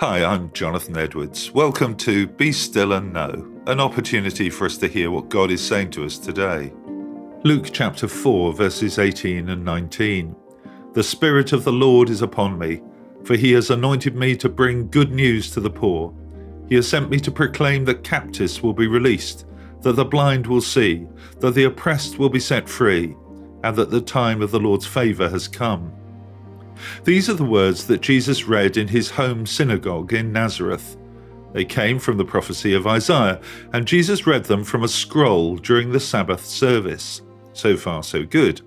Hi, I'm Jonathan Edwards. Welcome to Be Still and Know, an opportunity for us to hear what God is saying to us today. Luke chapter 4, verses 18 and 19. The Spirit of the Lord is upon me, for he has anointed me to bring good news to the poor. He has sent me to proclaim that captives will be released, that the blind will see, that the oppressed will be set free, and that the time of the Lord's favour has come. These are the words that Jesus read in his home synagogue in Nazareth. They came from the prophecy of Isaiah, and Jesus read them from a scroll during the Sabbath service. So far, so good.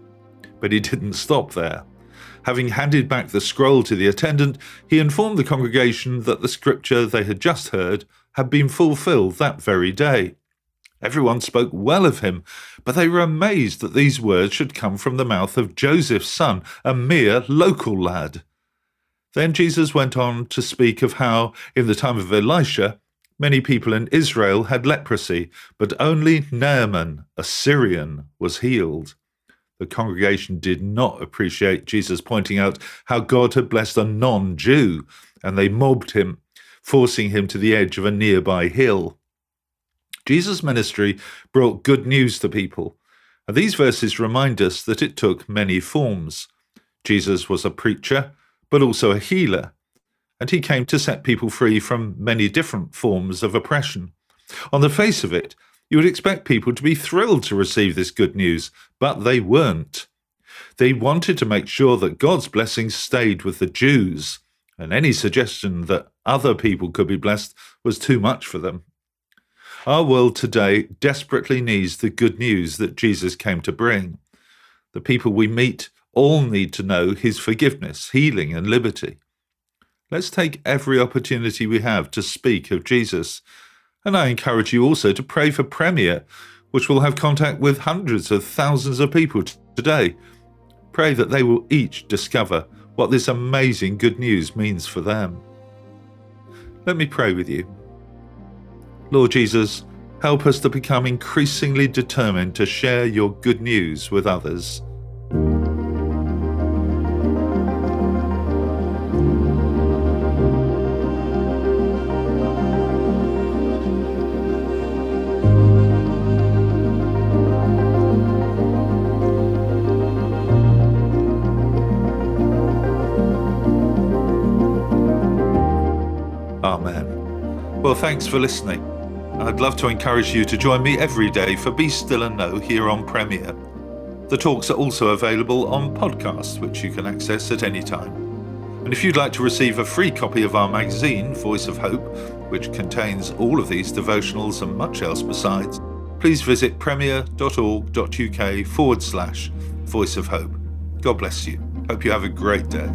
But he didn't stop there. Having handed back the scroll to the attendant, he informed the congregation that the scripture they had just heard had been fulfilled that very day. Everyone spoke well of him, but they were amazed that these words should come from the mouth of Joseph's son, a mere local lad. Then Jesus went on to speak of how, in the time of Elisha, many people in Israel had leprosy, but only Naaman, a Syrian, was healed. The congregation did not appreciate Jesus pointing out how God had blessed a non Jew, and they mobbed him, forcing him to the edge of a nearby hill. Jesus' ministry brought good news to people. And these verses remind us that it took many forms. Jesus was a preacher, but also a healer, and he came to set people free from many different forms of oppression. On the face of it, you would expect people to be thrilled to receive this good news, but they weren't. They wanted to make sure that God's blessings stayed with the Jews, and any suggestion that other people could be blessed was too much for them. Our world today desperately needs the good news that Jesus came to bring. The people we meet all need to know his forgiveness, healing, and liberty. Let's take every opportunity we have to speak of Jesus. And I encourage you also to pray for Premier, which will have contact with hundreds of thousands of people today. Pray that they will each discover what this amazing good news means for them. Let me pray with you. Lord Jesus, help us to become increasingly determined to share your good news with others. Amen. Well, thanks for listening. I'd love to encourage you to join me every day for Be Still and Know here on Premier. The talks are also available on podcasts, which you can access at any time. And if you'd like to receive a free copy of our magazine, Voice of Hope, which contains all of these devotionals and much else besides, please visit premier.org.uk forward slash Voice of Hope. God bless you. Hope you have a great day.